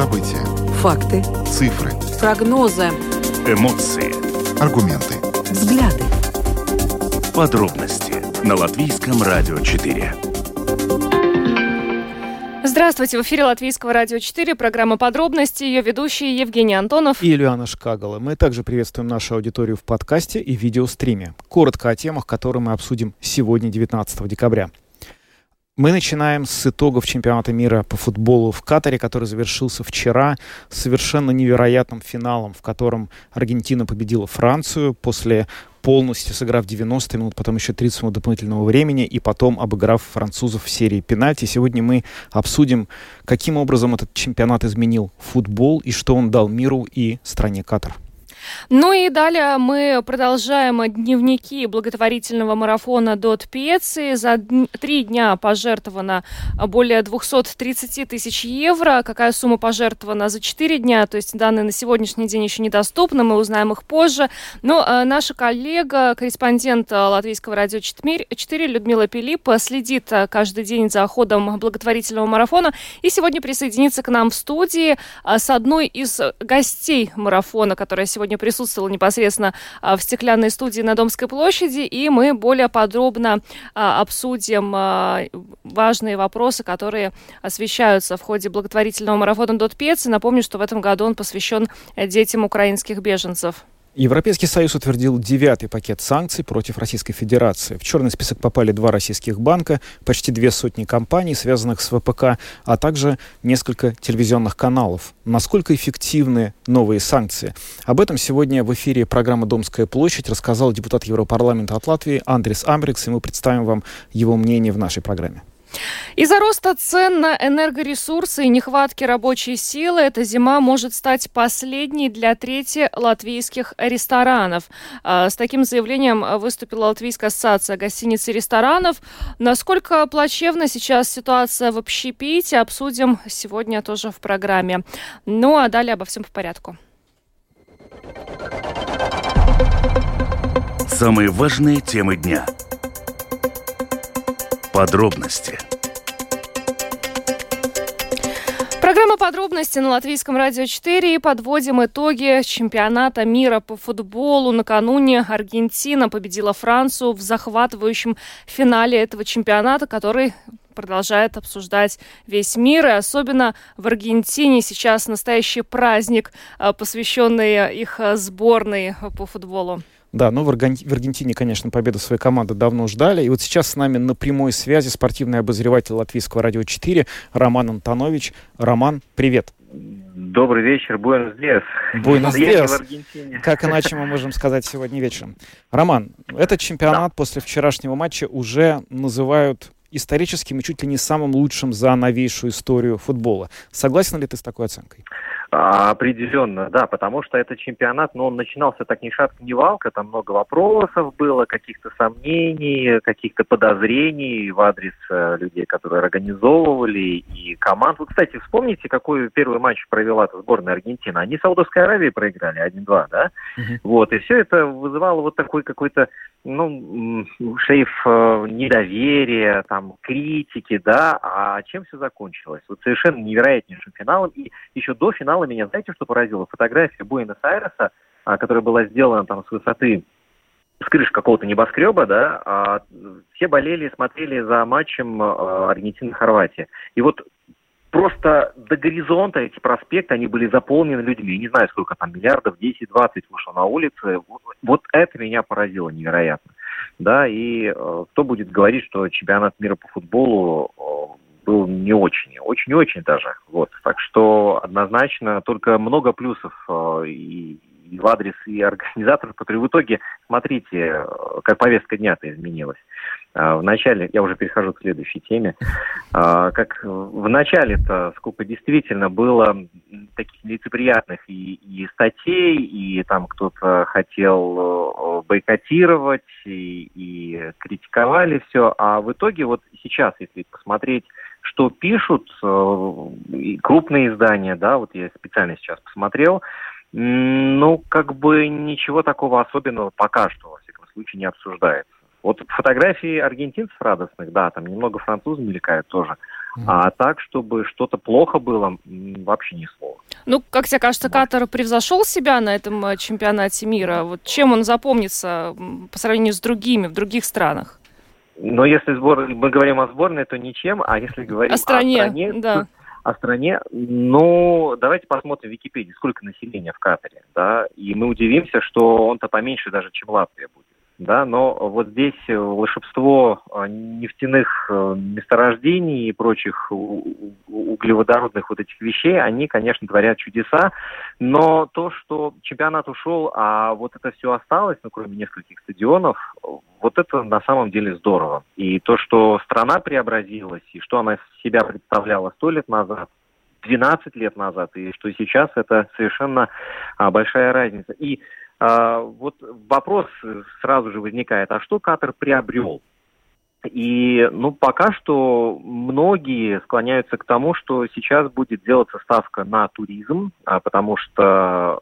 События. Факты. Цифры. Прогнозы. Эмоции. Аргументы. Взгляды. Подробности на Латвийском радио 4. Здравствуйте, в эфире Латвийского радио 4, программа «Подробности», ее ведущие Евгений Антонов и Ильяна Шкагала. Мы также приветствуем нашу аудиторию в подкасте и видеостриме. Коротко о темах, которые мы обсудим сегодня, 19 декабря. Мы начинаем с итогов чемпионата мира по футболу в Катаре, который завершился вчера совершенно невероятным финалом, в котором Аргентина победила Францию после полностью сыграв 90 минут, потом еще 30 минут дополнительного времени и потом обыграв французов в серии пенальти. Сегодня мы обсудим, каким образом этот чемпионат изменил футбол и что он дал миру и стране Катар. Ну и далее мы продолжаем дневники благотворительного марафона Дот Пеции. За три дня пожертвовано более 230 тысяч евро. Какая сумма пожертвована за четыре дня? То есть данные на сегодняшний день еще недоступны, мы узнаем их позже. Но э, наша коллега, корреспондент Латвийского радио 4 Людмила Пилип следит каждый день за ходом благотворительного марафона и сегодня присоединится к нам в студии э, с одной из гостей марафона, которая сегодня присутствовала непосредственно а, в стеклянной студии на Домской площади, и мы более подробно а, обсудим а, важные вопросы, которые освещаются в ходе благотворительного марафона Дот Пец. Напомню, что в этом году он посвящен детям украинских беженцев. Европейский Союз утвердил девятый пакет санкций против Российской Федерации. В черный список попали два российских банка, почти две сотни компаний, связанных с ВПК, а также несколько телевизионных каналов. Насколько эффективны новые санкции? Об этом сегодня в эфире программы «Домская площадь» рассказал депутат Европарламента от Латвии Андрес Амбрикс, и мы представим вам его мнение в нашей программе. Из-за роста цен на энергоресурсы и нехватки рабочей силы эта зима может стать последней для трети латвийских ресторанов. А, с таким заявлением выступила Латвийская ассоциация гостиниц и ресторанов. Насколько плачевна сейчас ситуация в общепите, обсудим сегодня тоже в программе. Ну а далее обо всем по порядку. Самые важные темы дня – Подробности. Программа «Подробности» на Латвийском радио 4 и подводим итоги чемпионата мира по футболу. Накануне Аргентина победила Францию в захватывающем финале этого чемпионата, который продолжает обсуждать весь мир. И особенно в Аргентине сейчас настоящий праздник, а, посвященный их сборной по футболу. Да, ну в, Арген... в Аргентине, конечно, победу своей команды давно ждали. И вот сейчас с нами на прямой связи спортивный обозреватель Латвийского радио 4 Роман Антонович. Роман, привет. Добрый вечер, буэнос диас. Буэнос диас. Как иначе мы можем сказать сегодня вечером. Роман, этот чемпионат да. после вчерашнего матча уже называют историческим и чуть ли не самым лучшим за новейшую историю футбола. Согласен ли ты с такой оценкой? Определенно, да, потому что этот чемпионат, ну, он начинался так ни шатка, ни валка, там много вопросов было, каких-то сомнений, каких-то подозрений в адрес э, людей, которые организовывали, и команд. Вот, кстати, вспомните, какой первый матч провела эта сборная Аргентины. Они Саудовской Аравии проиграли 1-2, да? Uh-huh. Вот, и все это вызывало вот такой какой-то ну, шейф э, недоверия, там, критики, да, а чем все закончилось? Вот совершенно невероятнейшим финалом, и еще до финала меня, знаете, что поразило? Фотография Буэнос-Айреса, а, которая была сделана там с высоты с крыши какого-то небоскреба, да, а все болели и смотрели за матчем а, Аргентины-Хорватии. И вот просто до горизонта эти проспекты, они были заполнены людьми. Я не знаю, сколько там, миллиардов, 10-20 вышло на улицы. Вот это меня поразило невероятно. Да, и э, кто будет говорить, что чемпионат мира по футболу э, был не очень, очень-очень даже. Вот. Так что однозначно только много плюсов э, и, и в адрес и организаторов, которые в итоге, смотрите, э, как повестка дня-то изменилась. А, в начале, я уже перехожу к следующей теме, как в начале-то сколько действительно было таких нелицеприятных и, и статей, и там кто-то хотел э, бойкотировать, и, и критиковали все, а в итоге вот сейчас, если посмотреть, что пишут э, крупные издания, да, вот я специально сейчас посмотрел, ну, как бы ничего такого особенного пока что, во всяком случае, не обсуждается. Вот фотографии аргентинцев радостных, да, там немного французов мелькают тоже. Mm-hmm. А так, чтобы что-то плохо было, вообще ни слова. Ну, как тебе кажется, Катар превзошел себя на этом э, чемпионате мира? Вот чем он запомнится по сравнению с другими в других странах? Но если сбор, мы говорим о сборной, то ничем, а если говорим о стране, о стране, да. о стране, ну, давайте посмотрим в Википедии, сколько населения в Катаре, да, и мы удивимся, что он-то поменьше даже, чем Латвия будет да, но вот здесь э, волшебство э, нефтяных э, месторождений и прочих углеводородных вот этих вещей, они, конечно, творят чудеса, но то, что чемпионат ушел, а вот это все осталось, ну, кроме нескольких стадионов, вот это на самом деле здорово. И то, что страна преобразилась, и что она себя представляла сто лет назад, 12 лет назад, и что сейчас это совершенно а, большая разница. И а, вот вопрос сразу же возникает, а что Катар приобрел? И, ну, пока что многие склоняются к тому, что сейчас будет делаться ставка на туризм, а, потому что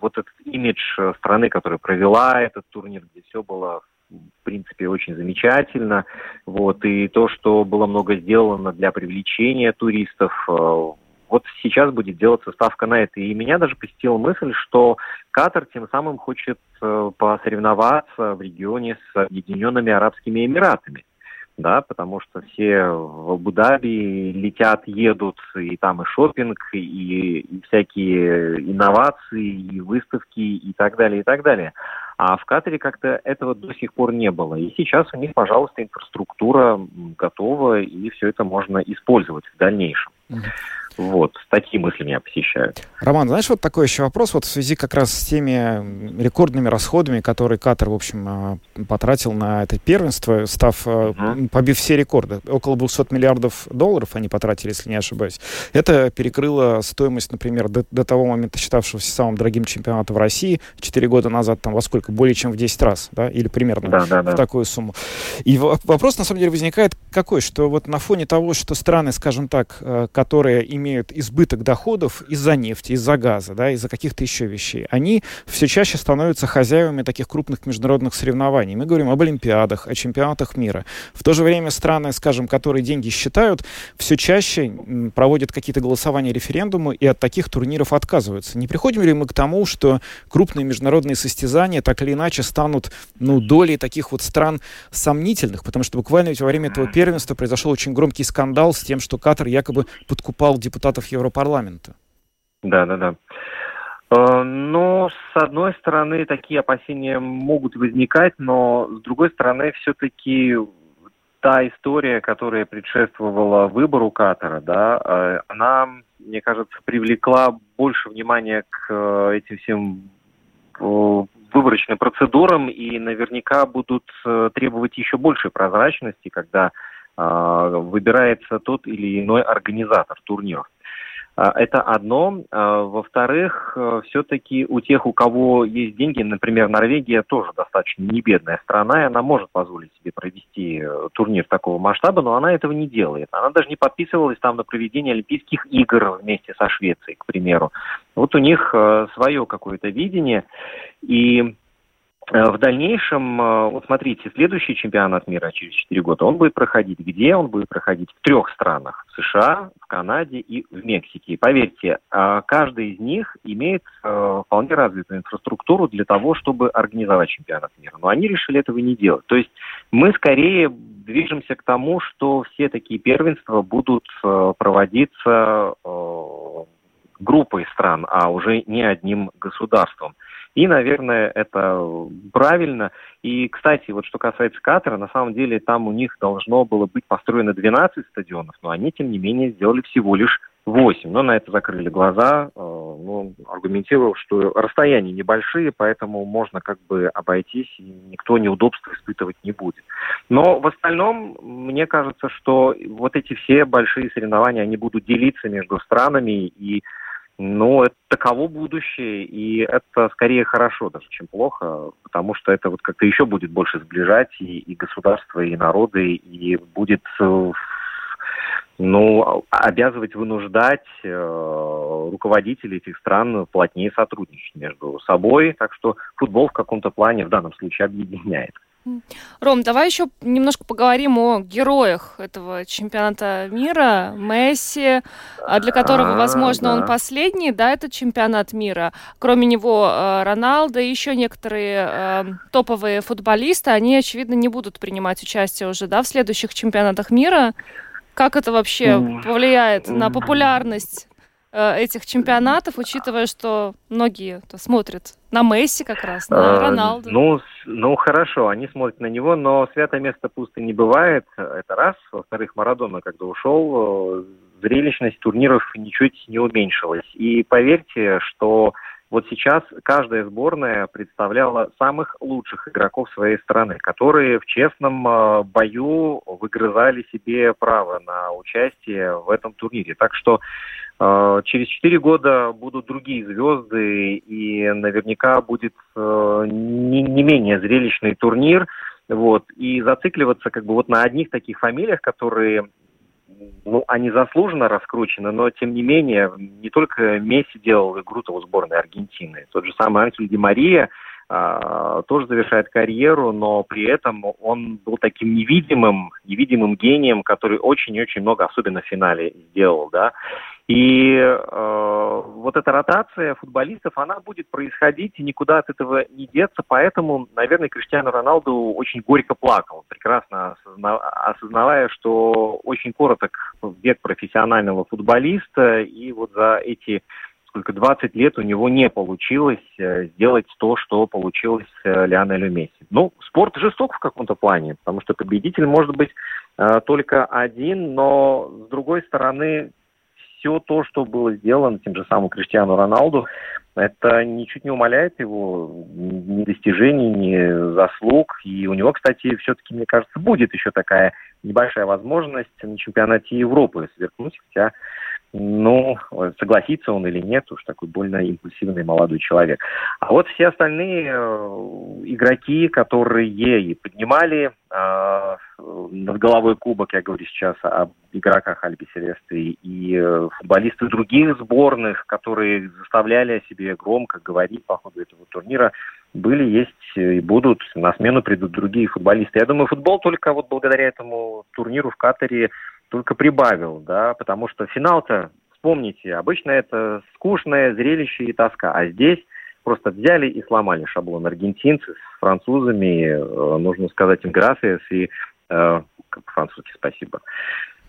вот этот имидж страны, которая провела этот турнир, где все было в принципе, очень замечательно. Вот, и то, что было много сделано для привлечения туристов, а, вот сейчас будет делаться ставка на это. И меня даже посетила мысль, что Катар тем самым хочет э, посоревноваться в регионе с Объединенными Арабскими Эмиратами. Да, потому что все в Абу-Даби летят, едут, и там и шопинг, и, и всякие инновации, и выставки, и так далее, и так далее. А в Катаре как-то этого до сих пор не было. И сейчас у них, пожалуйста, инфраструктура готова, и все это можно использовать в дальнейшем. Вот, такие мысли меня посещают. Роман, знаешь, вот такой еще вопрос, вот в связи как раз с теми рекордными расходами, которые Катар, в общем, а, потратил на это первенство, став, uh-huh. побив все рекорды. Около 200 миллиардов долларов они потратили, если не ошибаюсь. Это перекрыло стоимость, например, до, до того момента считавшегося самым дорогим чемпионатом в России 4 года назад, там, во сколько? Более чем в 10 раз, да? Или примерно да, да, да. в такую сумму. И вопрос, на самом деле, возникает какой, что вот на фоне того, что страны, скажем так, э, которые имеют избыток доходов из-за нефти, из-за газа, да, из-за каких-то еще вещей, они все чаще становятся хозяевами таких крупных международных соревнований. Мы говорим об Олимпиадах, о чемпионатах мира. В то же время страны, скажем, которые деньги считают, все чаще проводят какие-то голосования, референдумы и от таких турниров отказываются. Не приходим ли мы к тому, что крупные международные состязания так или иначе станут ну, долей таких вот стран сомнительных? Потому что буквально ведь во время этого первенства произошел очень громкий скандал с тем, что Катар якобы подкупал депутатов Европарламента. Да, да, да. Э, но, с одной стороны, такие опасения могут возникать, но, с другой стороны, все-таки та история, которая предшествовала выбору Катара, да, э, она, мне кажется, привлекла больше внимания к э, этим всем выборочным процедурам и наверняка будут требовать еще большей прозрачности, когда выбирается тот или иной организатор турниров. А, это одно. А, во-вторых, э, все-таки у тех, у кого есть деньги, например, Норвегия тоже достаточно не бедная страна, и она может позволить себе провести э, турнир такого масштаба, но она этого не делает. Она даже не подписывалась там на проведение Олимпийских игр вместе со Швецией, к примеру. Вот у них э, свое какое-то видение, и в дальнейшем, э, вот смотрите, следующий чемпионат мира через 4 года, он будет проходить где? Он будет проходить в трех странах. В США, в Канаде и в Мексике. И поверьте, э, каждый из них имеет вполне развитую инфраструктуру для того, чтобы организовать чемпионат мира. Но они решили этого не делать. То есть мы скорее движемся к тому, что все такие первенства будут проводиться группой стран, а уже не одним государством. И, наверное, это правильно. И, кстати, вот что касается Катара, на самом деле там у них должно было быть построено 12 стадионов, но они, тем не менее, сделали всего лишь 8. Но на это закрыли глаза. Э, ну, аргументировал, что расстояния небольшие, поэтому можно как бы обойтись, и никто неудобства испытывать не будет. Но в остальном, мне кажется, что вот эти все большие соревнования, они будут делиться между странами, и но это таково будущее, и это скорее хорошо даже, чем плохо, потому что это вот как-то еще будет больше сближать и, и государства, и народы, и будет э, ну, обязывать, вынуждать э, руководителей этих стран плотнее сотрудничать между собой. Так что футбол в каком-то плане в данном случае объединяет. Ром, давай еще немножко поговорим о героях этого чемпионата мира. Месси, а, для которого, возможно, а, да. он последний, да, этот чемпионат мира. Кроме него э, Роналдо и еще некоторые э, топовые футболисты, они, очевидно, не будут принимать участие уже, да, в следующих чемпионатах мира. Как это вообще повлияет на популярность Э, этих чемпионатов, учитывая, что многие смотрят на Месси как раз, на а, Роналду? Ну, ну, хорошо, они смотрят на него, но святое место пусто не бывает, это раз. Во-вторых, Марадона, когда ушел, э, зрелищность турниров ничуть не уменьшилась. И поверьте, что вот сейчас каждая сборная представляла самых лучших игроков своей страны, которые в честном э, бою выгрызали себе право на участие в этом турнире. Так что э, через четыре года будут другие звезды, и наверняка будет э, не, не менее зрелищный турнир. Вот, и зацикливаться как бы вот на одних таких фамилиях, которые ну, они заслуженно раскручены, но тем не менее, не только Месси делал игру-то у сборной Аргентины. Тот же самый Ансель Ди Мария а, тоже завершает карьеру, но при этом он был таким невидимым, невидимым гением, который очень-очень много, особенно в финале, сделал, да. И э, вот эта ротация футболистов, она будет происходить, и никуда от этого не деться. Поэтому, наверное, Криштиану Роналду очень горько плакал, прекрасно осозна... осознавая, что очень короток век профессионального футболиста, и вот за эти сколько 20 лет у него не получилось э, сделать то, что получилось э, Лионелю Месси. Ну, спорт жесток в каком-то плане, потому что победитель может быть э, только один, но с другой стороны все то, что было сделано тем же самым Криштиану Роналду, это ничуть не умаляет его ни достижений, ни заслуг. И у него, кстати, все-таки, мне кажется, будет еще такая небольшая возможность на чемпионате Европы сверкнуть, хотя ну, согласится он или нет, уж такой больно импульсивный молодой человек. А вот все остальные э, игроки, которые и поднимали э, над головой кубок, я говорю сейчас об игроках Альби Селесты, и э, футболисты других сборных, которые заставляли о себе громко говорить по ходу этого турнира, были, есть и будут. На смену придут другие футболисты. Я думаю, футбол только вот благодаря этому турниру в Катаре только прибавил, да, потому что финал-то, вспомните, обычно это скучное зрелище и тоска, а здесь просто взяли и сломали шаблон аргентинцы с французами, э, нужно сказать им грасиас и э, по-французски спасибо.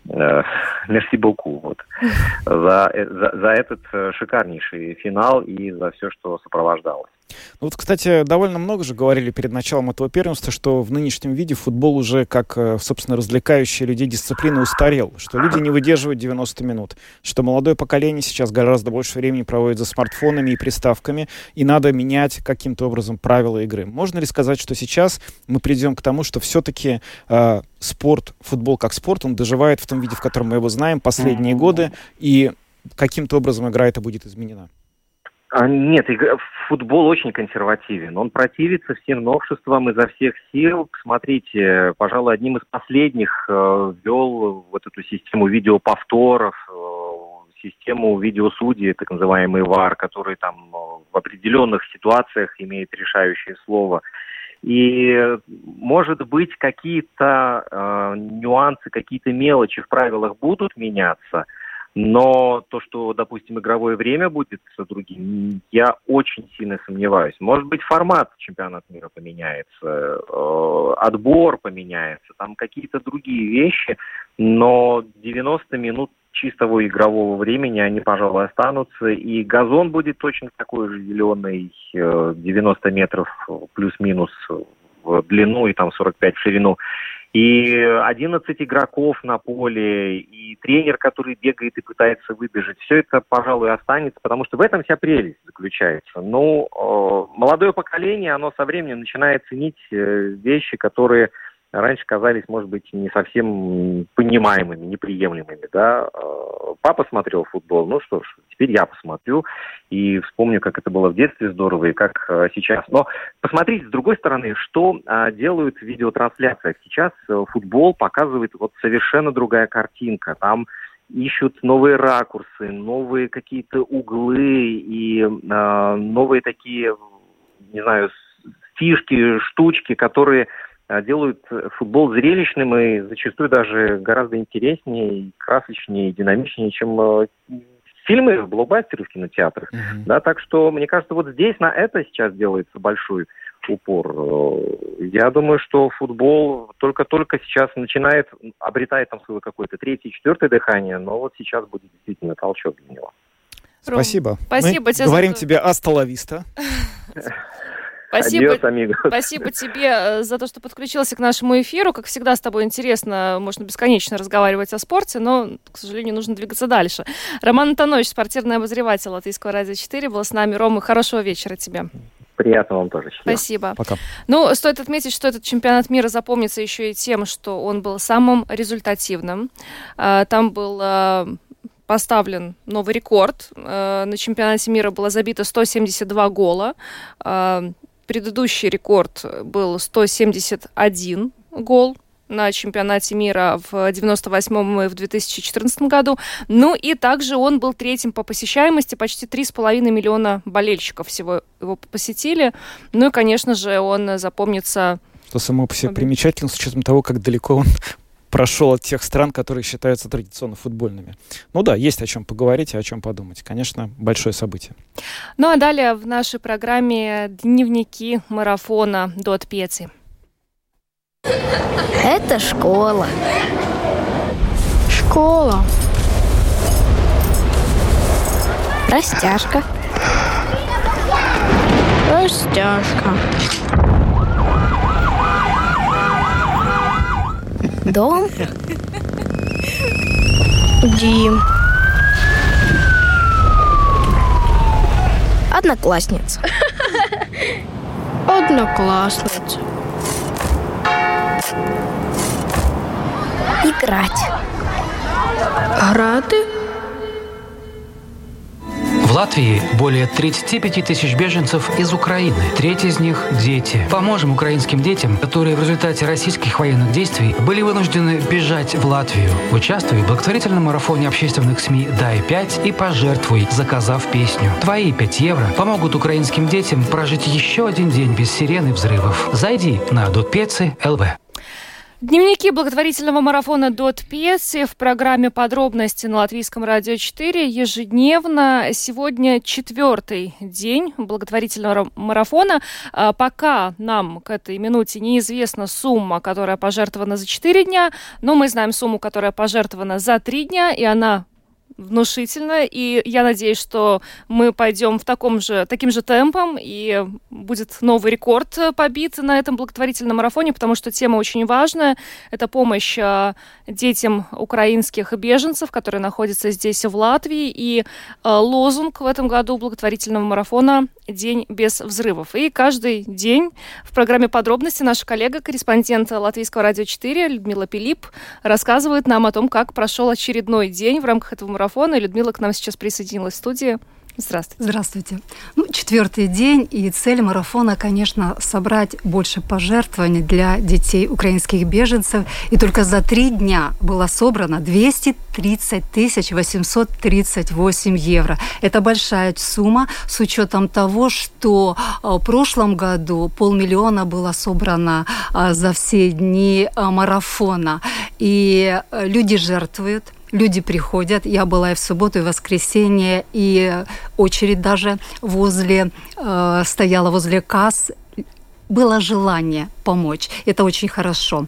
Мерси боку вот, за, э, за, за этот э, шикарнейший финал и за все, что сопровождалось. Ну вот, кстати, довольно много же говорили перед началом этого первенства, что в нынешнем виде футбол уже как, э, собственно, развлекающая людей дисциплина устарел, что люди не выдерживают 90 минут, что молодое поколение сейчас гораздо больше времени проводит за смартфонами и приставками, и надо менять каким-то образом правила игры. Можно ли сказать, что сейчас мы придем к тому, что все-таки э, спорт, футбол как спорт, он доживает в том виде, в котором мы его знаем последние годы, и каким-то образом игра эта будет изменена? А, нет, футбол очень консервативен. Он противится всем новшествам изо всех сил. Смотрите, пожалуй, одним из последних э, ввел вот эту систему видеоповторов, э, систему видеосудей, так называемый ВАР, который там э, в определенных ситуациях имеет решающее слово. И, может быть, какие-то э, нюансы, какие-то мелочи в правилах будут меняться – но то, что, допустим, игровое время будет другим, я очень сильно сомневаюсь. Может быть, формат чемпионата мира поменяется, э, отбор поменяется, там какие-то другие вещи, но 90 минут чистого игрового времени они, пожалуй, останутся. И газон будет точно такой же зеленый, 90 э, метров плюс-минус в длину и там 45 в ширину и 11 игроков на поле, и тренер, который бегает и пытается выбежать, все это, пожалуй, останется, потому что в этом вся прелесть заключается. Ну, молодое поколение, оно со временем начинает ценить э, вещи, которые раньше казались, может быть, не совсем понимаемыми, неприемлемыми, да. А, папа смотрел футбол, ну что ж, теперь я посмотрю и вспомню, как это было в детстве здорово и как а, сейчас. Но посмотрите, с другой стороны, что а, делают в видеотрансляциях. Сейчас э, футбол показывает вот совершенно другая картинка. Там ищут новые ракурсы, новые какие-то углы и новые такие, не знаю, фишки, штучки, которые э, делают футбол зрелищным и зачастую даже гораздо интереснее, красочнее, динамичнее, чем э, фильмы, блокбастеры в кинотеатрах. Mm-hmm. Да, так что, мне кажется, вот здесь на это сейчас делается большой упор. Э, я думаю, что футбол только-только сейчас начинает, обретает там свое какое-то третье, четвертое дыхание, но вот сейчас будет действительно толчок для него. Спасибо. Спасибо Мы тебе. Говорим за... тебе асталависта. Спасибо, Адьос, спасибо тебе э, за то, что подключился к нашему эфиру. Как всегда, с тобой интересно, можно бесконечно разговаривать о спорте, но, к сожалению, нужно двигаться дальше. Роман Антонович, спортивный обозреватель Латвийского радио 4, был с нами. Рома, хорошего вечера тебе. Приятно вам тоже. Счастливо. Спасибо. Пока. Ну, стоит отметить, что этот чемпионат мира запомнится еще и тем, что он был самым результативным. А, Там был а, поставлен новый рекорд. На чемпионате мира было забито 172 гола. Предыдущий рекорд был 171 гол на чемпионате мира в 98 и в 2014 году. Ну и также он был третьим по посещаемости, почти 3,5 миллиона болельщиков всего его посетили. Ну и, конечно же, он запомнится... Что само по себе примечательно, с учетом того, как далеко он прошел от тех стран, которые считаются традиционно футбольными. Ну да, есть о чем поговорить и о чем подумать. Конечно, большое событие. Ну а далее в нашей программе дневники марафона до Пеци. Это школа. Школа. Растяжка. Растяжка. Дом. Дим. Одноклассница. Одноклассница. Играть. Грати. Латвии более 35 тысяч беженцев из Украины. Треть из них – дети. Поможем украинским детям, которые в результате российских военных действий были вынуждены бежать в Латвию. Участвуй в благотворительном марафоне общественных СМИ «Дай 5» и пожертвуй, заказав песню. Твои 5 евро помогут украинским детям прожить еще один день без сирены взрывов. Зайди на Дотпецы ЛВ. Дневники благотворительного марафона Дот Пьесы в программе «Подробности» на Латвийском радио 4 ежедневно. Сегодня четвертый день благотворительного марафона. А, Пока нам к этой минуте неизвестна сумма, которая пожертвована за 4 дня, но мы знаем сумму, которая пожертвована за 3 дня, и она внушительно, и я надеюсь, что мы пойдем в таком же, таким же темпом, и будет новый рекорд побит на этом благотворительном марафоне, потому что тема очень важная. Это помощь э, детям украинских беженцев, которые находятся здесь, в Латвии, и э, лозунг в этом году благотворительного марафона «День без взрывов». И каждый день в программе «Подробности» наша коллега, корреспондент Латвийского радио 4 Людмила Пилип рассказывает нам о том, как прошел очередной день в рамках этого марафона. И Людмила к нам сейчас присоединилась в студии. Здравствуйте. Здравствуйте. Ну, четвертый день, и цель марафона, конечно, собрать больше пожертвований для детей украинских беженцев. И только за три дня было собрано 230 тысяч 838 евро. Это большая сумма с учетом того, что в прошлом году полмиллиона было собрано за все дни марафона. И люди жертвуют – люди приходят. Я была и в субботу, и в воскресенье, и очередь даже возле, э, стояла возле касс. Было желание помочь. Это очень хорошо.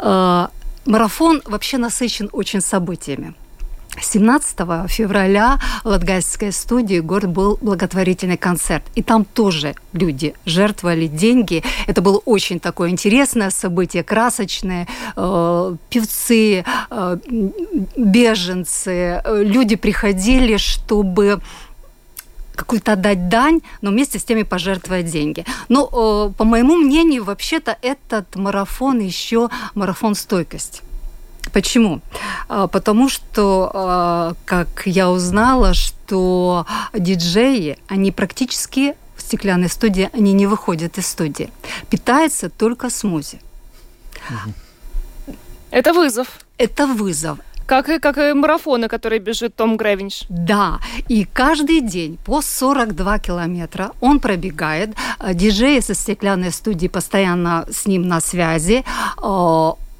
Э, марафон вообще насыщен очень событиями. 17 февраля в Латгальской студии город был благотворительный концерт. И там тоже люди жертвовали деньги. Это было очень такое интересное событие, красочное. Э, певцы, э, беженцы, э, люди приходили, чтобы какую-то отдать дань, но вместе с теми пожертвовать деньги. Но, по моему мнению, вообще-то этот марафон еще марафон стойкости. Почему? А, потому что, а, как я узнала, что диджеи, они практически в стеклянной студии, они не выходят из студии. Питаются только смузи. Это вызов. Это вызов. Как и, как и марафоны, которые бежит Том Гревинч. Да, и каждый день по 42 километра он пробегает. Э, Диджеи со стеклянной студии постоянно с ним на связи.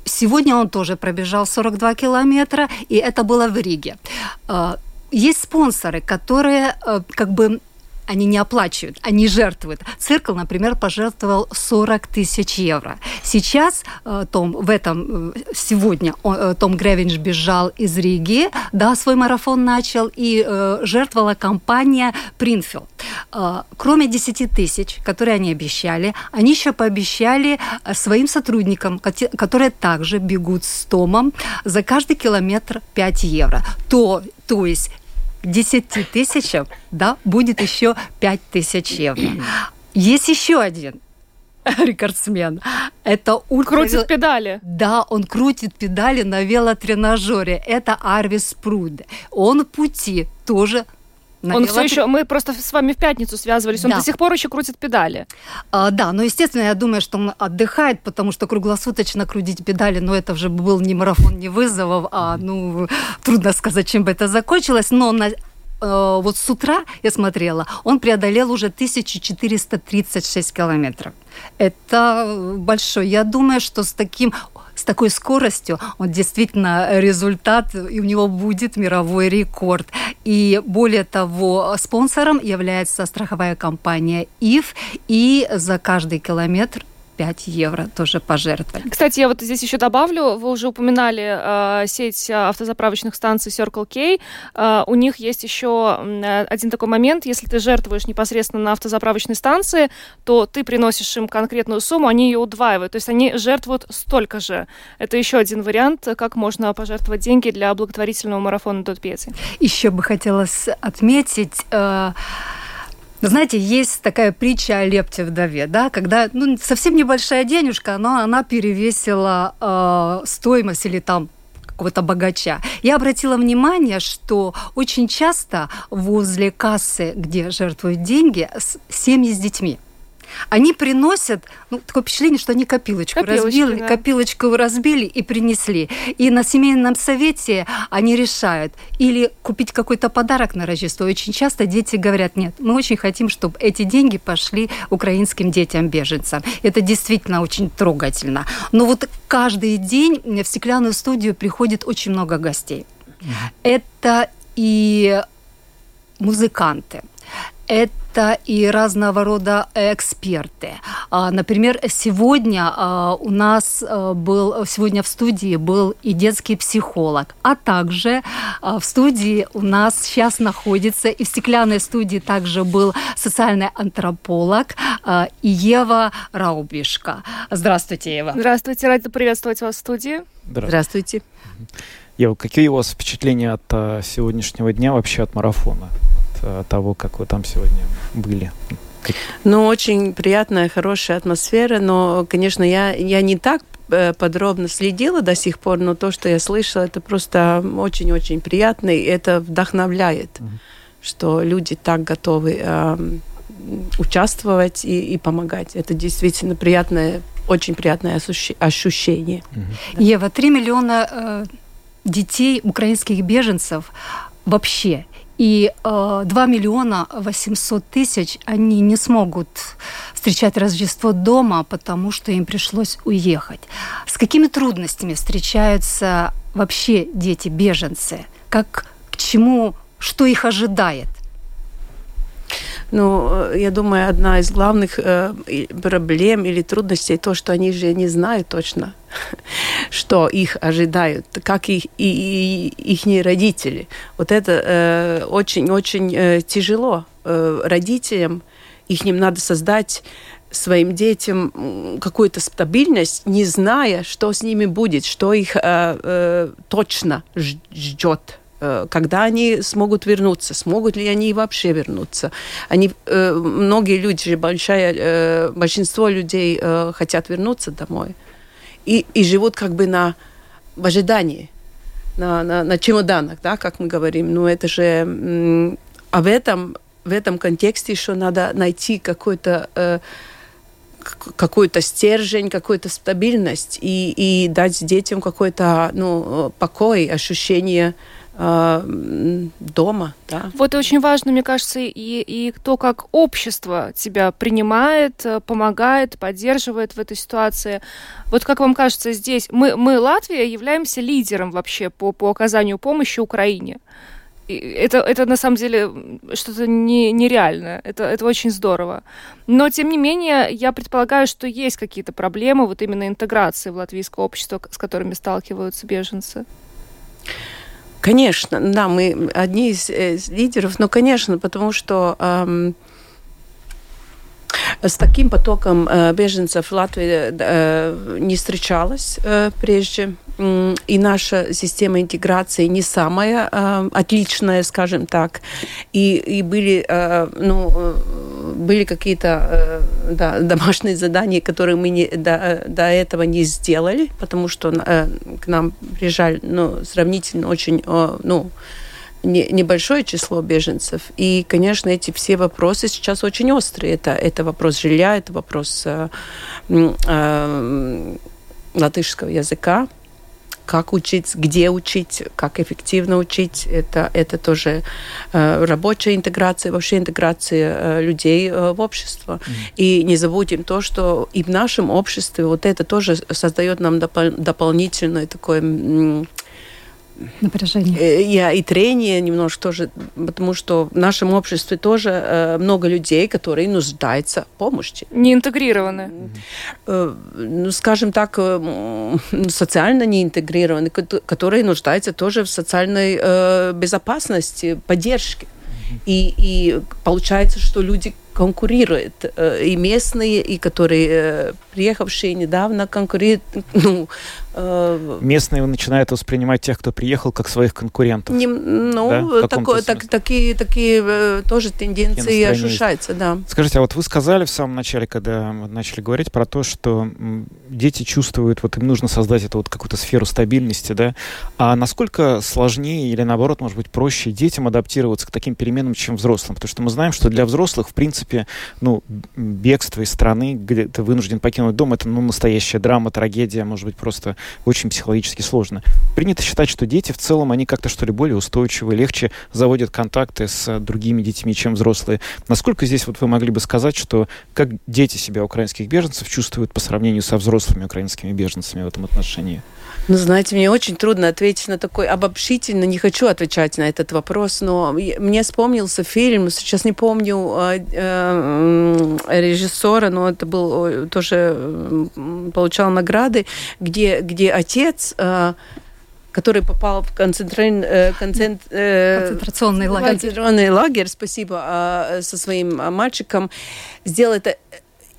Сегодня он тоже пробежал 42 километра, и это было в Риге. Э, Есть спонсоры, которые э, как бы они не оплачивают, они жертвуют. Циркл, например, пожертвовал 40 тысяч евро. Сейчас э, Том, в этом, э, сегодня э, Том Гревинч бежал из Риги, да, свой марафон начал, и жертвовала компания Принфилд. Кроме 10 тысяч, которые они обещали, они еще пообещали своим сотрудникам, которые также бегут с Томом, за каждый километр 5 евро. То, то есть к 10 тысячам, да, будет еще 5 тысяч евро. Есть еще один рекордсмен. Это ультра... Крутит педали. Да, он крутит педали на велотренажере. Это Арвис Пруд. Он в пути тоже на он все еще, мы просто с вами в пятницу связывались, он Да. до сих пор еще крутит педали. А, да, но, естественно, я думаю, что он отдыхает, потому что круглосуточно крутить педали, но это уже был не марафон, не вызовов, а, ну, трудно сказать, чем бы это закончилось, но на, э, вот с утра я смотрела, он преодолел уже 1436 километров. Это большой. Я думаю, что с таким с такой скоростью он действительно результат, и у него будет мировой рекорд. И более того, спонсором является страховая компания ИФ, и за каждый километр 5 евро тоже пожертвовали. Кстати, я вот здесь еще добавлю, вы уже упоминали э, сеть э, автозаправочных станций Circle K. Э, у них есть еще э, один такой момент, если ты жертвуешь непосредственно на автозаправочной станции, то ты приносишь им конкретную сумму, они ее удваивают, то есть они жертвуют столько же. Это еще один вариант, как можно пожертвовать деньги для благотворительного марафона Дот Пьецы. Еще бы хотелось отметить... э, знаете, есть такая притча о лепте вдове, да, когда ну, совсем небольшая денежка, но она перевесила э, стоимость или там какого-то богача. Я обратила внимание, что очень часто возле кассы, где жертвуют деньги, семьи с детьми. Они приносят, ну, такое впечатление, что они копилочку, Копилочки, разбили, да. копилочку разбили и принесли. И на семейном совете они решают или купить какой-то подарок на Рождество. Очень часто дети говорят, нет, мы очень хотим, чтобы эти деньги пошли украинским детям-беженцам. Это действительно очень трогательно. Но вот каждый день в стеклянную студию приходит очень много гостей. Это и музыканты, это и разного рода эксперты. А, Например, сегодня а, у нас а, был, сегодня в студии был и детский психолог, а также в студии у нас сейчас находится, и в стеклянной студии также был социальный антрополог Ева Раубишка. Здравствуйте, Ева. Здравствуйте, рада приветствовать вас в студии. Здравствуйте. Ева, какие у вас впечатления от сегодняшнего дня, вообще от марафона? А, того, как вы там сегодня были? Ну, очень приятная, хорошая атмосфера, но, конечно, я, я не так э, подробно следила до сих пор, но то, что я слышала, это просто очень-очень приятно, и это вдохновляет, Мгм. что люди так готовы эм, участвовать и, и помогать. Это действительно приятное, очень приятное ощущение. Ева, 3 миллиона э, детей, украинских беженцев вообще. И э, 2 миллиона 800 тысяч, они не смогут встречать Рождество дома, потому что им пришлось уехать. С какими трудностями встречаются вообще дети-беженцы? Как, к чему, что их ожидает? Ну, э, я думаю, одна из главных э, и- проблем или трудностей то, что они же не знают точно, что их ожидают, как их и, их родители. Вот это очень-очень э, тяжело родителям. Их ним надо создать своим детям какую-то стабильность, не зная, что с ними будет, что их э, э, точно ждет когда они смогут вернуться, смогут ли они вообще вернуться. Они, э, многие люди, большая, э, большинство людей э, хотят вернуться домой и, и живут как бы на, в ожидании, на, на, на чемоданах, да, как мы говорим. Но это же... А в этом, в этом контексте еще надо найти какой-то э, какую-то стержень, какую-то стабильность и, и дать детям какой-то ну, покой, ощущение э, дома. Да. Вот очень важно, мне кажется, и, и то, как общество тебя принимает, э, помогает, поддерживает в этой ситуации. Вот как вам кажется, здесь мы, мы Латвия, являемся лидером вообще по, по оказанию помощи Украине это, это на самом деле что-то не, нереальное. Это, это очень здорово. Но, тем не менее, я предполагаю, что есть какие-то проблемы вот именно интеграции в латвийское общество, с которыми сталкиваются беженцы. Конечно, да, мы одни из, из лидеров, но, конечно, потому что эм, с таким потоком э, беженцев Латвия э, не встречалась э, прежде и наша система интеграции не самая э, отличная, скажем так, и, и были, э, ну, э, были какие-то э, да, домашние задания, которые мы не, до, до этого не сделали, потому что э, к нам приезжали ну, сравнительно очень, э, ну, не, небольшое число беженцев. И, конечно, эти все вопросы сейчас очень острые. Это, это вопрос жилья, это вопрос э, э, латышского языка, как учить, где учить, как эффективно учить. Это, это тоже э, рабочая интеграция, вообще интеграция э, людей э, в общество. Mm-hmm. И не забудем то, что и в нашем обществе вот это тоже создает нам допол- дополнительное такое напряжение. Э, я и трение немножко тоже, потому что в нашем обществе тоже э, много людей, которые нуждаются в помощи. Не интегрированы. Э, ну, скажем так, социально не интегрированы, которые нуждаются тоже в социальной безопасности, поддержке. И, и получается, что люди конкурируют. И местные, и которые приехавшие недавно конкурируют, ну, Местные начинают воспринимать тех, кто приехал, как своих конкурентов. Не, ну, да? такое, так, такие, такие э, тоже тенденции ощущаются, да. Скажите, а вот вы сказали в самом начале, когда мы начали говорить про то, что дети чувствуют, вот им нужно создать эту вот какую-то сферу стабильности, да? А насколько сложнее или, наоборот, может быть, проще детям адаптироваться к таким переменам, чем взрослым? Потому что мы знаем, что для взрослых, в принципе, ну, бегство из страны, где ты вынужден покинуть дом, это, ну, настоящая драма, трагедия, может быть, просто очень психологически сложно. Принято считать, что дети в целом, они как-то, что ли, более устойчивые, легче заводят контакты с другими детьми, чем взрослые. Насколько здесь вот вы могли бы сказать, что как дети себя украинских беженцев чувствуют по сравнению со взрослыми украинскими беженцами в этом отношении? Ну, знаете, мне очень трудно ответить на такой обобщительно, не хочу отвечать на этот вопрос, но мне вспомнился фильм, сейчас не помню э, э, режиссера, но это был тоже получал награды, где, где отец э, который попал в концентрин, э, концент, э, концентрационный лагерь. Концентрационный лагерь, спасибо, э, со своим мальчиком, сделал это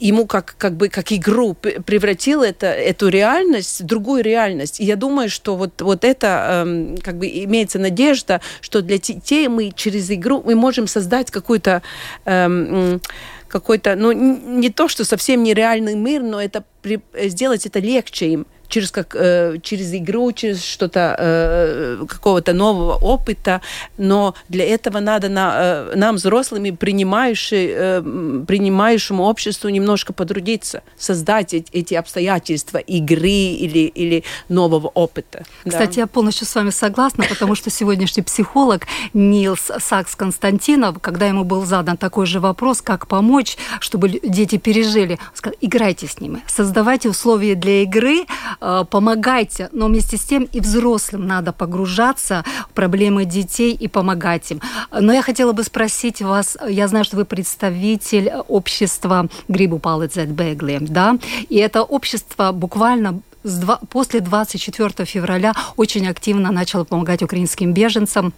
ему как, как бы как игру превратил это, эту реальность в другую реальность. И я думаю, что вот, вот это эм, как бы имеется надежда, что для детей мы через игру мы можем создать какую-то эм, какой-то, ну, не то, что совсем нереальный мир, но это при, сделать это легче им через, как, э, через игру, через что-то, э, какого-то нового опыта, но для этого надо на, э, нам, взрослыми, принимающие, э, принимающему обществу немножко потрудиться, создать эти, обстоятельства игры или, или нового опыта. Кстати, да. я полностью с вами согласна, потому что сегодняшний психолог Нилс Сакс Константинов, когда ему был задан такой же вопрос, как помочь, чтобы дети пережили, сказал, играйте с ними, создавайте условия для игры, помогайте, но вместе с тем и взрослым надо погружаться в проблемы детей и помогать им. Но я хотела бы спросить вас, я знаю, что вы представитель общества Грибу Палец Бегли, да, и это общество буквально после 24 февраля очень активно начало помогать украинским беженцам.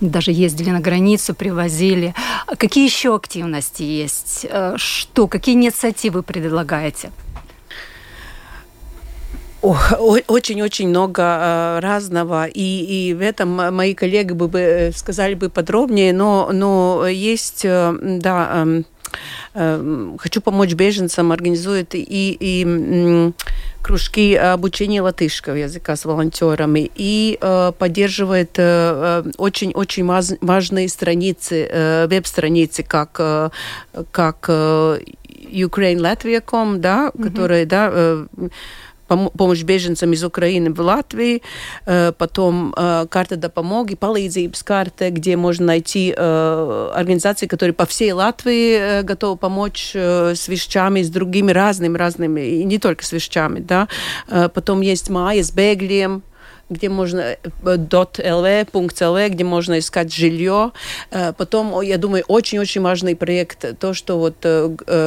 Даже ездили на границу, привозили. Какие еще активности есть? Э, что, какие инициативы предлагаете? Очень-очень много э, разного, и, и в этом мои коллеги бы, бы э, сказали бы подробнее, но, но есть, э, да, эм, хочу помочь беженцам, организует и, и кружки обучения латышского языка с волонтерами и э, поддерживает очень-очень э, важные страницы, э, веб-страницы, как, э, как Ukraine Latvia.com, да, mm-hmm. которая, да, э, помощь беженцам из Украины в Латвии, э, потом э, карта допомоги, palīdzības карта, где можно найти э, организации, которые по всей Латвии готовы помочь с вещами, с другими разными, разными, и не только с вещами, да. Потом есть Майя с беглием, где можно .lv.lv, где можно искать жилье. Потом, я думаю, очень-очень важный проект, то, что вот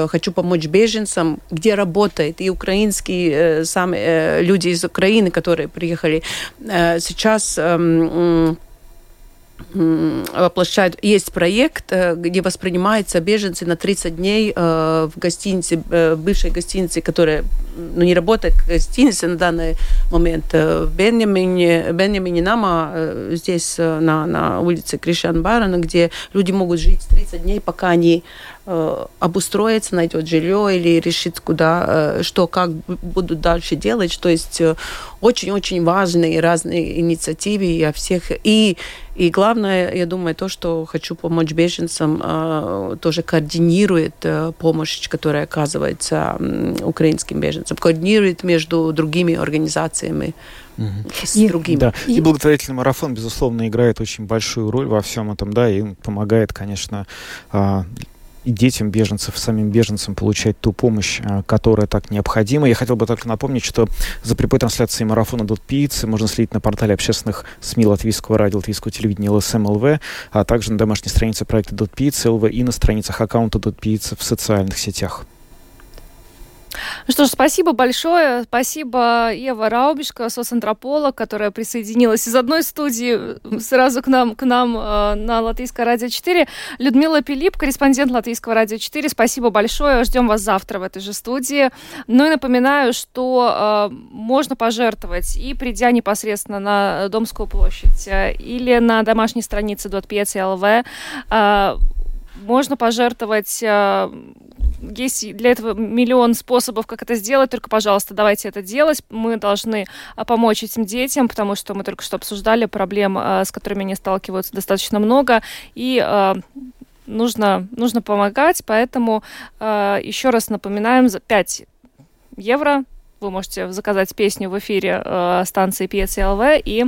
хочу помочь беженцам, где работает и украинские сами люди из Украины, которые приехали. Сейчас воплощают. Есть проект, э, где воспринимаются беженцы на 30 дней э, в гостинице, э, бывшей гостинице, которая ну, не работает как гостиница на данный момент в Бенjamiне, Бенjamiне Нама, здесь на, на улице Кришан Барана, где люди могут жить 30 дней, пока они обустроиться, найдет жилье или решит, куда, что, как будут дальше делать. То есть очень-очень важные разные инициативы я всех. И, и главное, я думаю, то, что хочу помочь беженцам, тоже координирует помощь, которая оказывается украинским беженцам, координирует между другими организациями. С и, другими. Да. И, и благотворительный марафон, безусловно, играет очень большую роль во всем этом, да, и помогает, конечно, а, детям беженцев, самим беженцам получать ту помощь, а, которая так необходима. Я хотел бы только напомнить, что за прямой трансляцией марафона Дот Пицца можно следить на портале общественных СМИ Латвийского радио, Латвийского телевидения ЛСМ ЛВ, а также на домашней странице проекта Дот Пицца ЛВ и на страницах аккаунта Дот Пицца в социальных сетях. Ну что ж, спасибо большое. Спасибо Ева Раубишка, соцантрополог, которая присоединилась из одной студии сразу к нам, к нам э, на Латвийское радио 4. Людмила Пилип, корреспондент Латвийского радио 4. Спасибо большое. Ждем вас завтра в этой же студии. Ну и напоминаю, что э, можно пожертвовать и придя непосредственно на Домскую площадь э, или на домашней странице .ps.lv. Э, можно пожертвовать э, есть для этого миллион способов, как это сделать, только, пожалуйста, давайте это делать. Мы должны а, помочь этим детям, потому что мы только что обсуждали проблем, а, с которыми они сталкиваются достаточно много, и нужно, нужно помогать, поэтому еще раз напоминаем, за 5 евро вы можете заказать песню в эфире э, станции PSLV и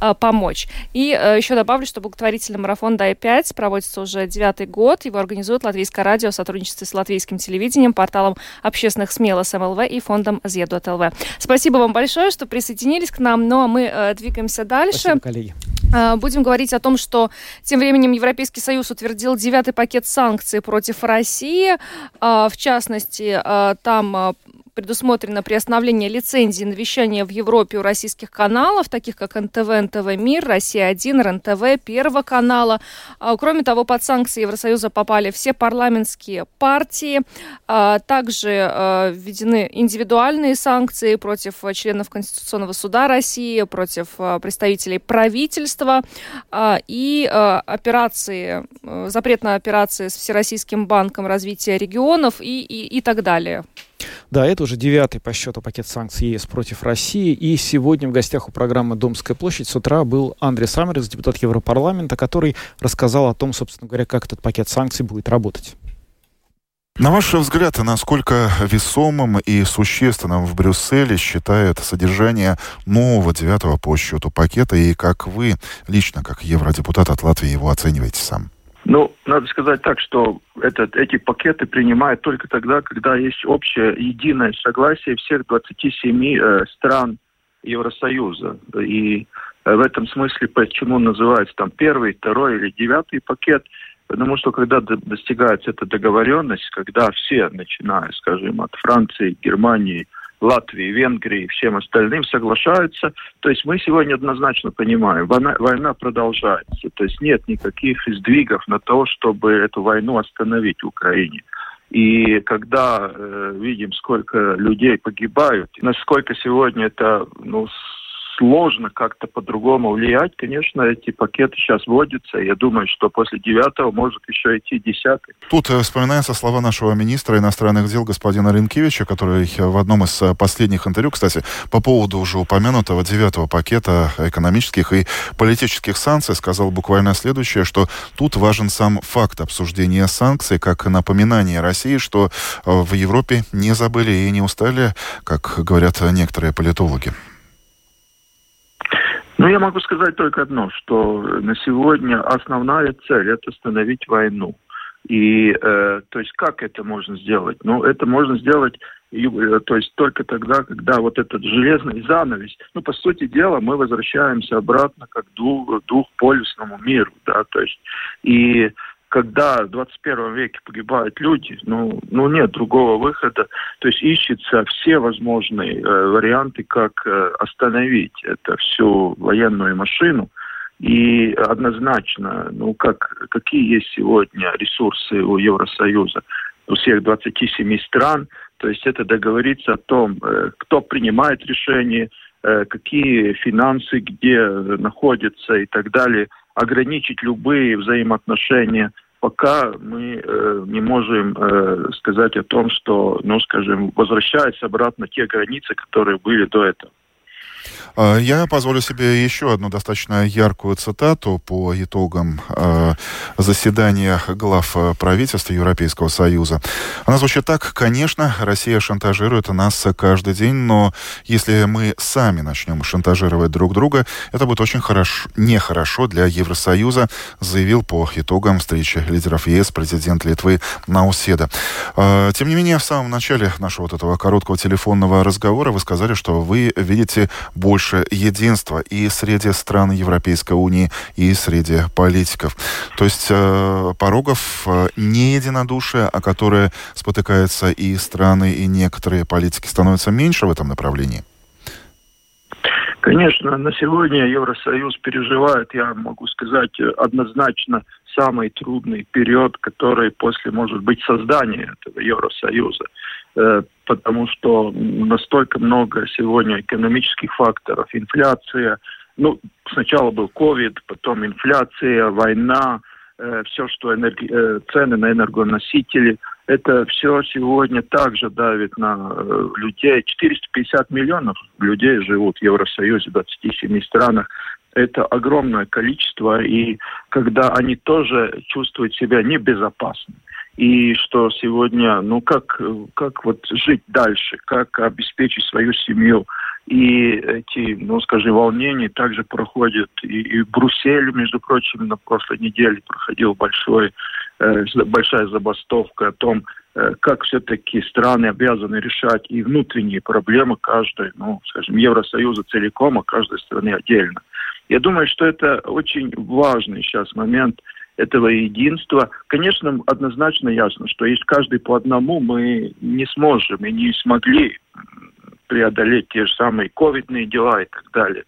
э, помочь. И э, еще добавлю, что благотворительный марафон «Дай-5» проводится уже девятый год. Его организует Латвийское радио в сотрудничестве с латвийским телевидением, порталом общественных СМИ ЛСМЛВ и фондом ЗЕД.ЛВ. Спасибо вам большое, что присоединились к нам. Ну а мы э, двигаемся дальше. Спасибо, коллеги. Э, будем говорить о том, что тем временем Европейский Союз утвердил девятый пакет санкций против России. Э, в частности, там предусмотрено приостановление лицензии на вещание в Европе у российских каналов, таких как НТВ, НТВ Мир, Россия-1, РНТВ, Первого канала. Кроме того, под санкции Евросоюза попали все парламентские партии. Также введены индивидуальные санкции против членов Конституционного суда России, против представителей правительства и операции, запрет на операции с Всероссийским банком развития регионов и, и, и так далее. Да, это уже девятый по счету пакет санкций ЕС против России. И сегодня в гостях у программы «Домская площадь» с утра был Андрей Саммерс, депутат Европарламента, который рассказал о том, собственно говоря, как этот пакет санкций будет работать. На ваш взгляд, насколько весомым и существенным в Брюсселе считают содержание нового девятого по счету пакета, и как вы лично, как евродепутат от Латвии, его оцениваете сам? Ну, надо сказать так, что этот, эти пакеты принимают только тогда, когда есть общее единое согласие всех 27 э, стран Евросоюза. И э, в этом смысле, почему называется там первый, второй или девятый пакет, потому что когда достигается эта договоренность, когда все, начиная, скажем, от Франции, Германии, Латвии, Венгрии, всем остальным соглашаются. То есть мы сегодня однозначно понимаем, война, война продолжается. То есть нет никаких сдвигов на то, чтобы эту войну остановить в Украине. И когда э, видим, сколько людей погибают, насколько сегодня это ну, сложно как-то по-другому влиять. Конечно, эти пакеты сейчас вводятся. Я думаю, что после девятого может еще идти десятый. Тут э, вспоминаются слова нашего министра иностранных дел господина Ренкевича, который в одном из э, последних интервью, кстати, по поводу уже упомянутого девятого пакета экономических и политических санкций, сказал буквально следующее, что тут важен сам факт обсуждения санкций, как напоминание России, что э, в Европе не забыли и не устали, как говорят некоторые политологи. Ну, я могу сказать только одно, что на сегодня основная цель – это остановить войну. И, э, то есть, как это можно сделать? Ну, это можно сделать, э, то есть, только тогда, когда вот этот железный занавес, ну, по сути дела, мы возвращаемся обратно как двух, двухполюсному миру, да, то есть, и когда в 21 веке погибают люди, ну, ну нет другого выхода. То есть ищется все возможные э, варианты, как э, остановить это всю военную машину. И однозначно, ну как, какие есть сегодня ресурсы у Евросоюза, у всех 27 стран, то есть это договориться о том, э, кто принимает решение, э, какие финансы где находятся и так далее, ограничить любые взаимоотношения – пока мы э, не можем э, сказать о том, что, ну, скажем, возвращаются обратно те границы, которые были до этого. А, я позволю себе еще одну достаточно яркую цитату по итогам э, заседания глав э, правительства Европейского Союза. Она звучит так. Конечно, Россия шантажирует нас каждый день, но если мы сами начнем шантажировать друг друга, это будет очень хорошо, нехорошо для Евросоюза, заявил по итогам встречи лидеров ЕС президент Литвы Науседа. Э, тем не менее, в самом начале нашего вот этого короткого телефонного разговора вы сказали, что вы видите больше единства и среди стран Европейской Унии, и среди политиков. То есть э, порогов э, не единодушия, а которые спотыкаются и страны, и некоторые политики, становится меньше в этом направлении? Конечно, на сегодня Евросоюз переживает, я могу сказать, однозначно самый трудный период, который после, может быть, создания этого Евросоюза. Э, потому что настолько много сегодня экономических факторов. Инфляция, ну, сначала был ковид, потом инфляция, война, э, все, что энерги... э, цены на энергоносители, это все сегодня также давит на э, людей. 450 миллионов людей живут в Евросоюзе, в 27 странах. Это огромное количество, и когда они тоже чувствуют себя небезопасно, и что сегодня, ну как, как вот жить дальше, как обеспечить свою семью. И эти, ну скажи, волнения также проходят и, и в Брюсселе, между прочим, на прошлой неделе проходил большой, э, большая забастовка о том, э, как все-таки страны обязаны решать и внутренние проблемы каждой, ну, скажем, Евросоюза целиком, а каждой страны отдельно. Я думаю, что это очень важный сейчас момент – этого единства. Конечно, однозначно ясно, что если каждый по одному мы не сможем и не смогли преодолеть те же самые ковидные дела и так далее.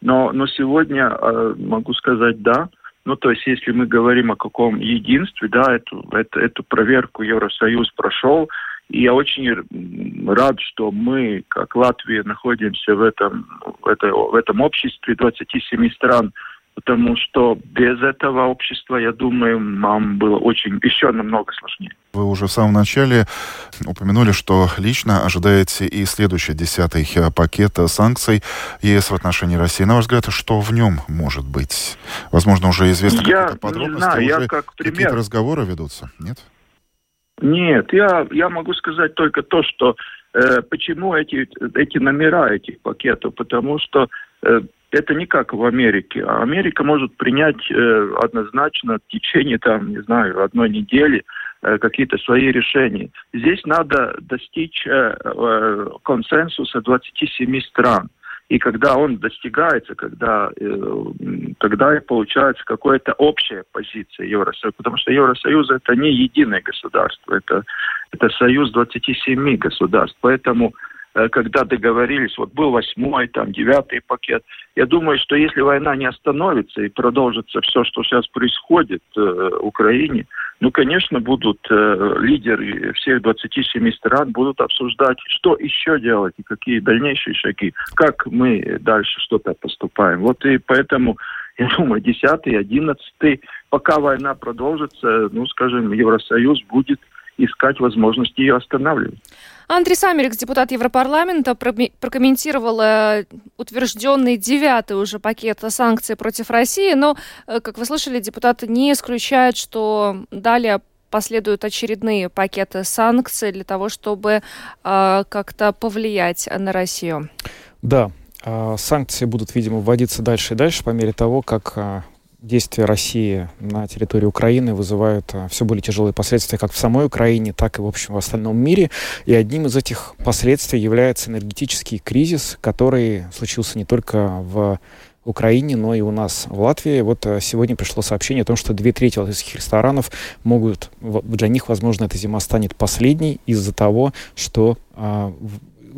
Но, но сегодня э, могу сказать да. Ну, то есть, если мы говорим о каком единстве, да, эту, эту, эту проверку Евросоюз прошел, и я очень рад, что мы, как Латвия, находимся в этом, в, это, в этом обществе 27 стран, потому что без этого общества, я думаю, нам было очень еще намного сложнее. Вы уже в самом начале упомянули, что лично ожидаете и следующий десятый э, пакет санкций ЕС в отношении России. На ваш взгляд, что в нем может быть? Возможно, уже известно какие-то подробности, знаю, уже какие-то разговоры ведутся, нет? Нет, я, я могу сказать только то, что э, почему эти, эти номера этих пакетов, потому что это не как в Америке. А Америка может принять э, однозначно в течение, там, не знаю, одной недели э, какие-то свои решения. Здесь надо достичь э, э, консенсуса 27 стран. И когда он достигается, когда, э, тогда и получается какая-то общая позиция Евросоюза. Потому что Евросоюз это не единое государство, это, это союз 27 государств. Поэтому э, когда договорились, вот был восьмой, там, девятый пакет. Я думаю, что если война не остановится и продолжится все, что сейчас происходит э, в Украине, ну, конечно, будут э, лидеры всех 27 стран будут обсуждать, что еще делать и какие дальнейшие шаги, как мы дальше что-то поступаем. Вот и поэтому, я думаю, 10 11 пока война продолжится, ну, скажем, Евросоюз будет искать возможности ее останавливать. Андрей Самерикс, депутат Европарламента, прокомментировал э, утвержденный девятый уже пакет санкций против России, но, э, как вы слышали, депутат не исключает, что далее последуют очередные пакеты санкций для того, чтобы э, как-то повлиять на Россию. Да, а санкции будут, видимо, вводиться дальше и дальше по мере того, как действия России на территории Украины вызывают а, все более тяжелые последствия как в самой Украине, так и, в общем, в остальном мире. И одним из этих последствий является энергетический кризис, который случился не только в Украине, но и у нас в Латвии. Вот а, сегодня пришло сообщение о том, что две трети латвийских ресторанов могут, для них, возможно, эта зима станет последней из-за того, что а,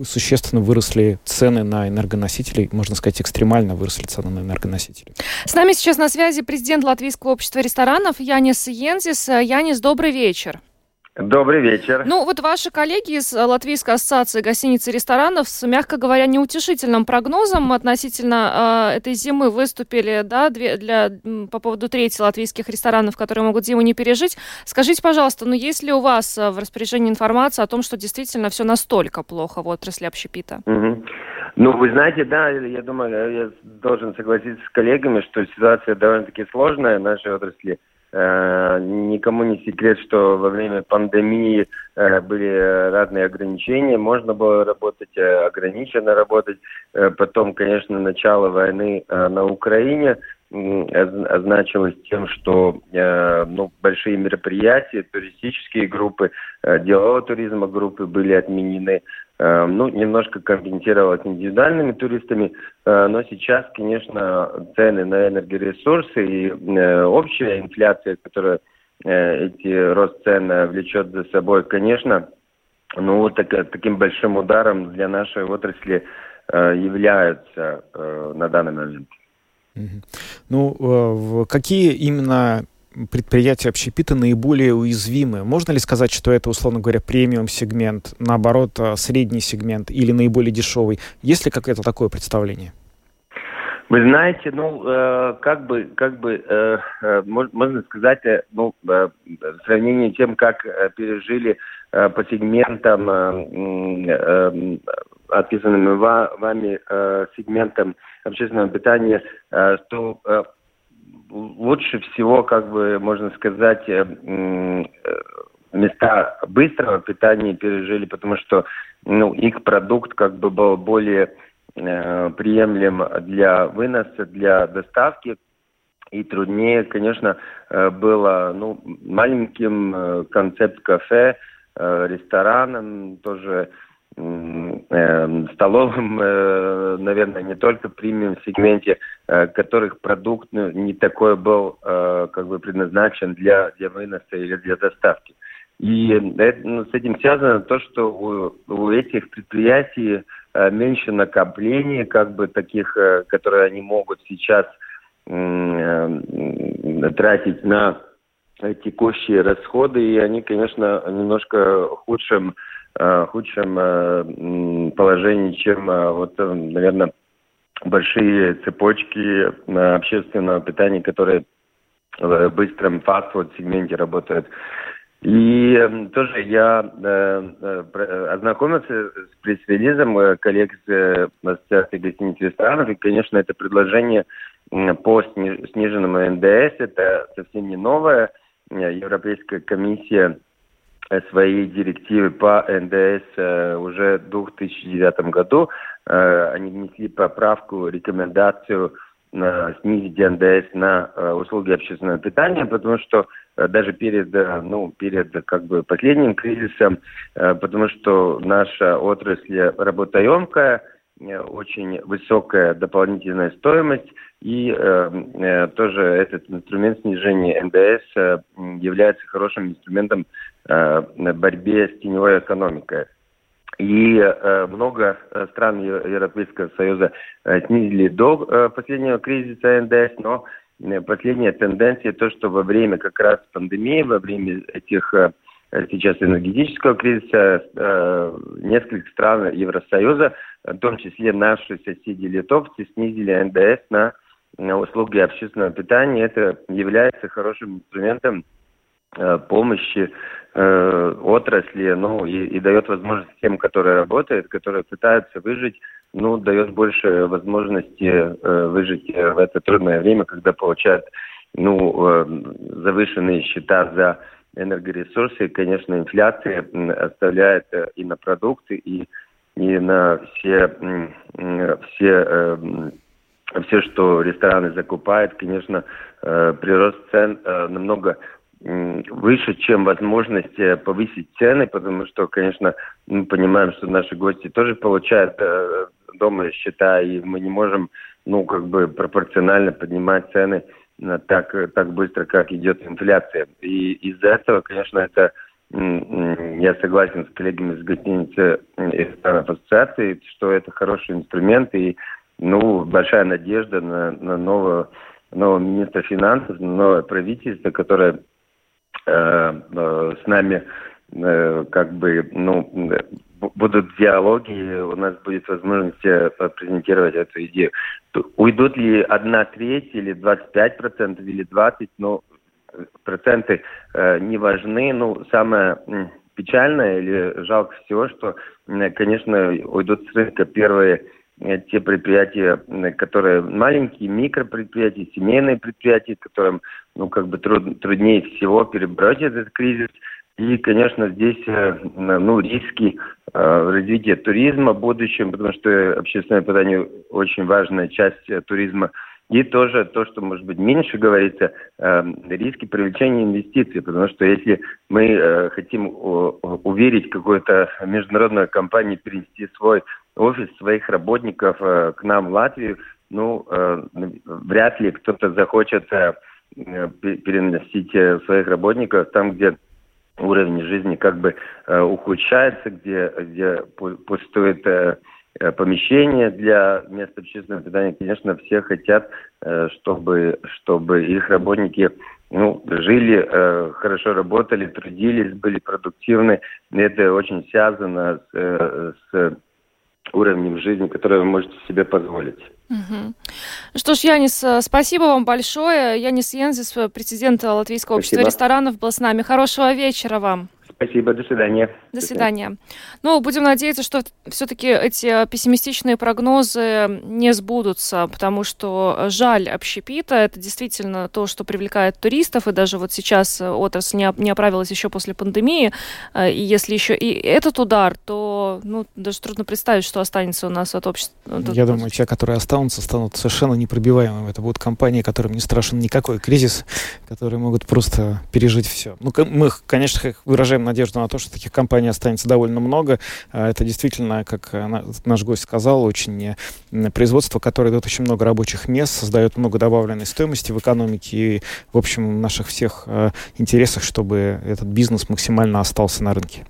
существенно выросли цены на энергоносители, можно сказать, экстремально выросли цены на энергоносители. С нами сейчас на связи президент Латвийского общества ресторанов Янис Йензис. Янис, добрый вечер. Добрый вечер. Ну, вот ваши коллеги из Латвийской ассоциации гостиниц и ресторанов с, мягко говоря, неутешительным прогнозом относительно э, этой зимы выступили, да, две, для, по поводу трети латвийских ресторанов, которые могут зиму не пережить. Скажите, пожалуйста, ну, есть ли у вас в распоряжении информация о том, что действительно все настолько плохо в отрасли общепита? Угу. Ну, вы знаете, да, я думаю, я должен согласиться с коллегами, что ситуация довольно-таки сложная в нашей отрасли. Э, никому не секрет, что во время пандемии э, были разные ограничения. Можно было работать, э, ограниченно работать. Потом, конечно, начало войны на Украине означалось тем, что ну, большие мероприятия, туристические группы, делового туризма группы были отменены. Э, ну, немножко компенсировалось индивидуальными туристами, э, но сейчас, конечно, цены на энергоресурсы и э, общая инфляция, которая эти рост цен влечет за собой, конечно, ну, так, таким большим ударом для нашей отрасли являются на данный момент. Ну, какие именно предприятия общепита наиболее уязвимы? Можно ли сказать, что это, условно говоря, премиум-сегмент, наоборот, э, средний сегмент или наиболее дешевый? Есть ли какое-то такое представление? Вы знаете, ну, э, как бы, как бы, э, э, можно сказать, э, ну, э, в сравнении с тем, как э, пережили э, по сегментам, э, э, описанным вами э, сегментам общественного питания, э, то э, лучше всего, как бы, можно сказать, э, э, места быстрого питания пережили, потому что ну, их продукт как бы был более э, приемлем для выноса, для доставки. И труднее, конечно, э, было ну, маленьким концепт кафе, рестораном тоже столовым, э, наверное, не только премиум сегменте, э, которых продукт ну, не такой был э, как бы предназначен для, для выноса или для доставки. И ну, с этим связано то, что у, у этих предприятий меньше накоплений, как бы таких, которые они могут сейчас тратить на текущие расходы, и они, конечно, немножко худшим худшем э, положении, чем э, вот, наверное, большие цепочки общественного питания, которые в быстром фастфуд-сегменте работают. И тоже я ознакомился с пресс-релизом коллег с Ассоциации гостиниц ресторанов, и, конечно, это предложение по сниженному НДС, это совсем не новое. Европейская комиссия Э, своей директивы по НДС э, уже в 2009 году. Э, они внесли поправку, рекомендацию снизить НДС на услуги общественного питания, потому что даже перед, ну, перед как бы последним кризисом, потому что наша отрасль работоемкая, очень высокая дополнительная стоимость, и тоже этот инструмент снижения НДС является хорошим инструментом борьбе с теневой экономикой. и э, много э, стран Европейского Союза э, снизили до э, последнего кризиса НДС, но э, последняя тенденция то, что во время как раз пандемии, во время этих э, сейчас энергетического кризиса э, несколько стран Евросоюза, в том числе наши соседи литовцы, снизили НДС на, услуги общественного питания. Это является хорошим инструментом э, помощи э, отрасли, ну и, и дает возможность тем, которые работают, которые пытаются выжить, ну дает больше возможности э, выжить в это трудное время, когда получают ну э, завышенные счета за энергоресурсы, конечно, инфляция оставляет э, и на продукты, и, и на все, все, э, все, что рестораны закупают, конечно, э, прирост цен намного выше, чем возможность повысить цены, потому что, конечно, мы понимаем, что наши гости тоже получают дома счета, и мы не можем, ну, как бы пропорционально поднимать цены так, так быстро, как идет инфляция. И из-за этого, конечно, это я согласен с коллегами с гостиницы и ассоциации, что это хороший инструмент и ну, большая надежда на, на нового, нового министра финансов, на новое правительство, которое э, э, с нами э, как бы ну, будут диалоги, у нас будет возможность э, презентировать эту идею. Уйдут ли одна треть или 25 процентов или 20, ну, проценты э, не важны. Ну, самое печальное или жалко всего, что, конечно, уйдут с рынка первые э, те предприятия, которые маленькие, микропредприятия, семейные предприятия, которым, ну, как бы труд, труднее всего перебрать этот кризис. И, конечно, здесь э, ну, риски э, развития туризма в будущем, потому что общественное питание очень важная часть э, туризма. И тоже то, что, может быть, меньше говорится, риски привлечения инвестиций, потому что если мы хотим уверить какую-то международную компанию перенести свой офис, своих работников к нам в Латвию, ну, вряд ли кто-то захочет переносить своих работников там, где уровень жизни как бы э, ухудшается, где, где пустует э, э, помещение для мест общественного питания. Конечно, все хотят, э, чтобы, чтобы их работники ну, жили, э, хорошо работали, трудились, были продуктивны. Это очень связано с, э, с уровнем жизни, который вы можете себе позволить. Угу. Что ж, Янис, э, спасибо вам большое. Янис Янзис, э, президент Латвийского общества спасибо. ресторанов, был с нами. Хорошего вечера вам. Спасибо, до свидания. До свидания. Ну, будем надеяться, что все-таки эти пессимистичные прогнозы не сбудутся, потому что жаль общепита. Это действительно то, что привлекает туристов, и даже вот сейчас отрасль не, оправилась еще после пандемии. Э, и если еще и этот удар, то ну, даже трудно представить, что останется у нас от общества. Я думаю, те, которые останутся, станут совершенно непробиваемыми. Это будут компании, которым не страшен никакой кризис, которые могут просто пережить все. Ну, мы, конечно, выражаем надежду на то, что таких компаний останется довольно много. А, это действительно, как э, наш гость сказал, очень э, производство, которое дает очень много рабочих мест, создает много добавленной стоимости в экономике и, в общем, наших всех э, интересах, чтобы этот бизнес максимально остался на рынке.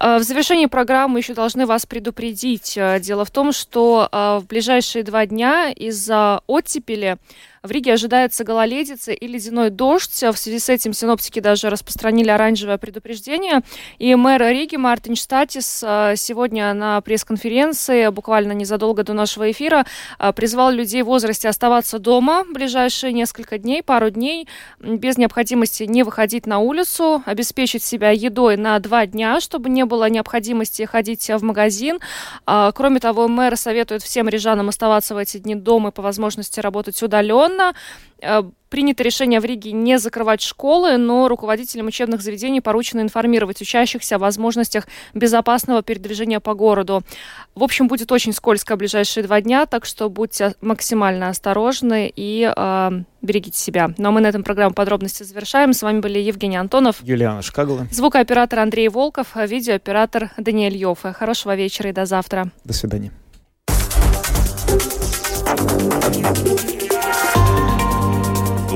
А, в завершении программы еще должны вас предупредить. Дело в том, что в ближайшие два дня из-за оттепели в Риге ожидается гололедица и ледяной дождь. В связи с этим синоптики даже распространили оранжевое предупреждение. И мэр Риги Мартин Штатис а, сегодня на пресс-конференции, буквально незадолго до нашего эфира, а, призвал людей в возрасте оставаться дома ближайшие несколько дней, пару дней, без необходимости не выходить на улицу, обеспечить себя едой на два дня, чтобы не было необходимости ходить в магазин. А, кроме того, мэр советует всем рижанам оставаться в эти дни дома и по возможности работать удаленно традиционно э, принято решение в Риге не закрывать школы, но руководителям учебных заведений поручено информировать учащихся о возможностях безопасного передвижения по городу. В общем, будет очень скользко ближайшие два дня, так что будьте максимально осторожны и э, берегите себя. Ну а мы на этом программу подробности завершаем. С вами были Евгений Антонов, Юлиана Шкагла, звукооператор Андрей Волков, видеооператор Даниэль Йоффе. Хорошего вечера и до завтра. До свидания.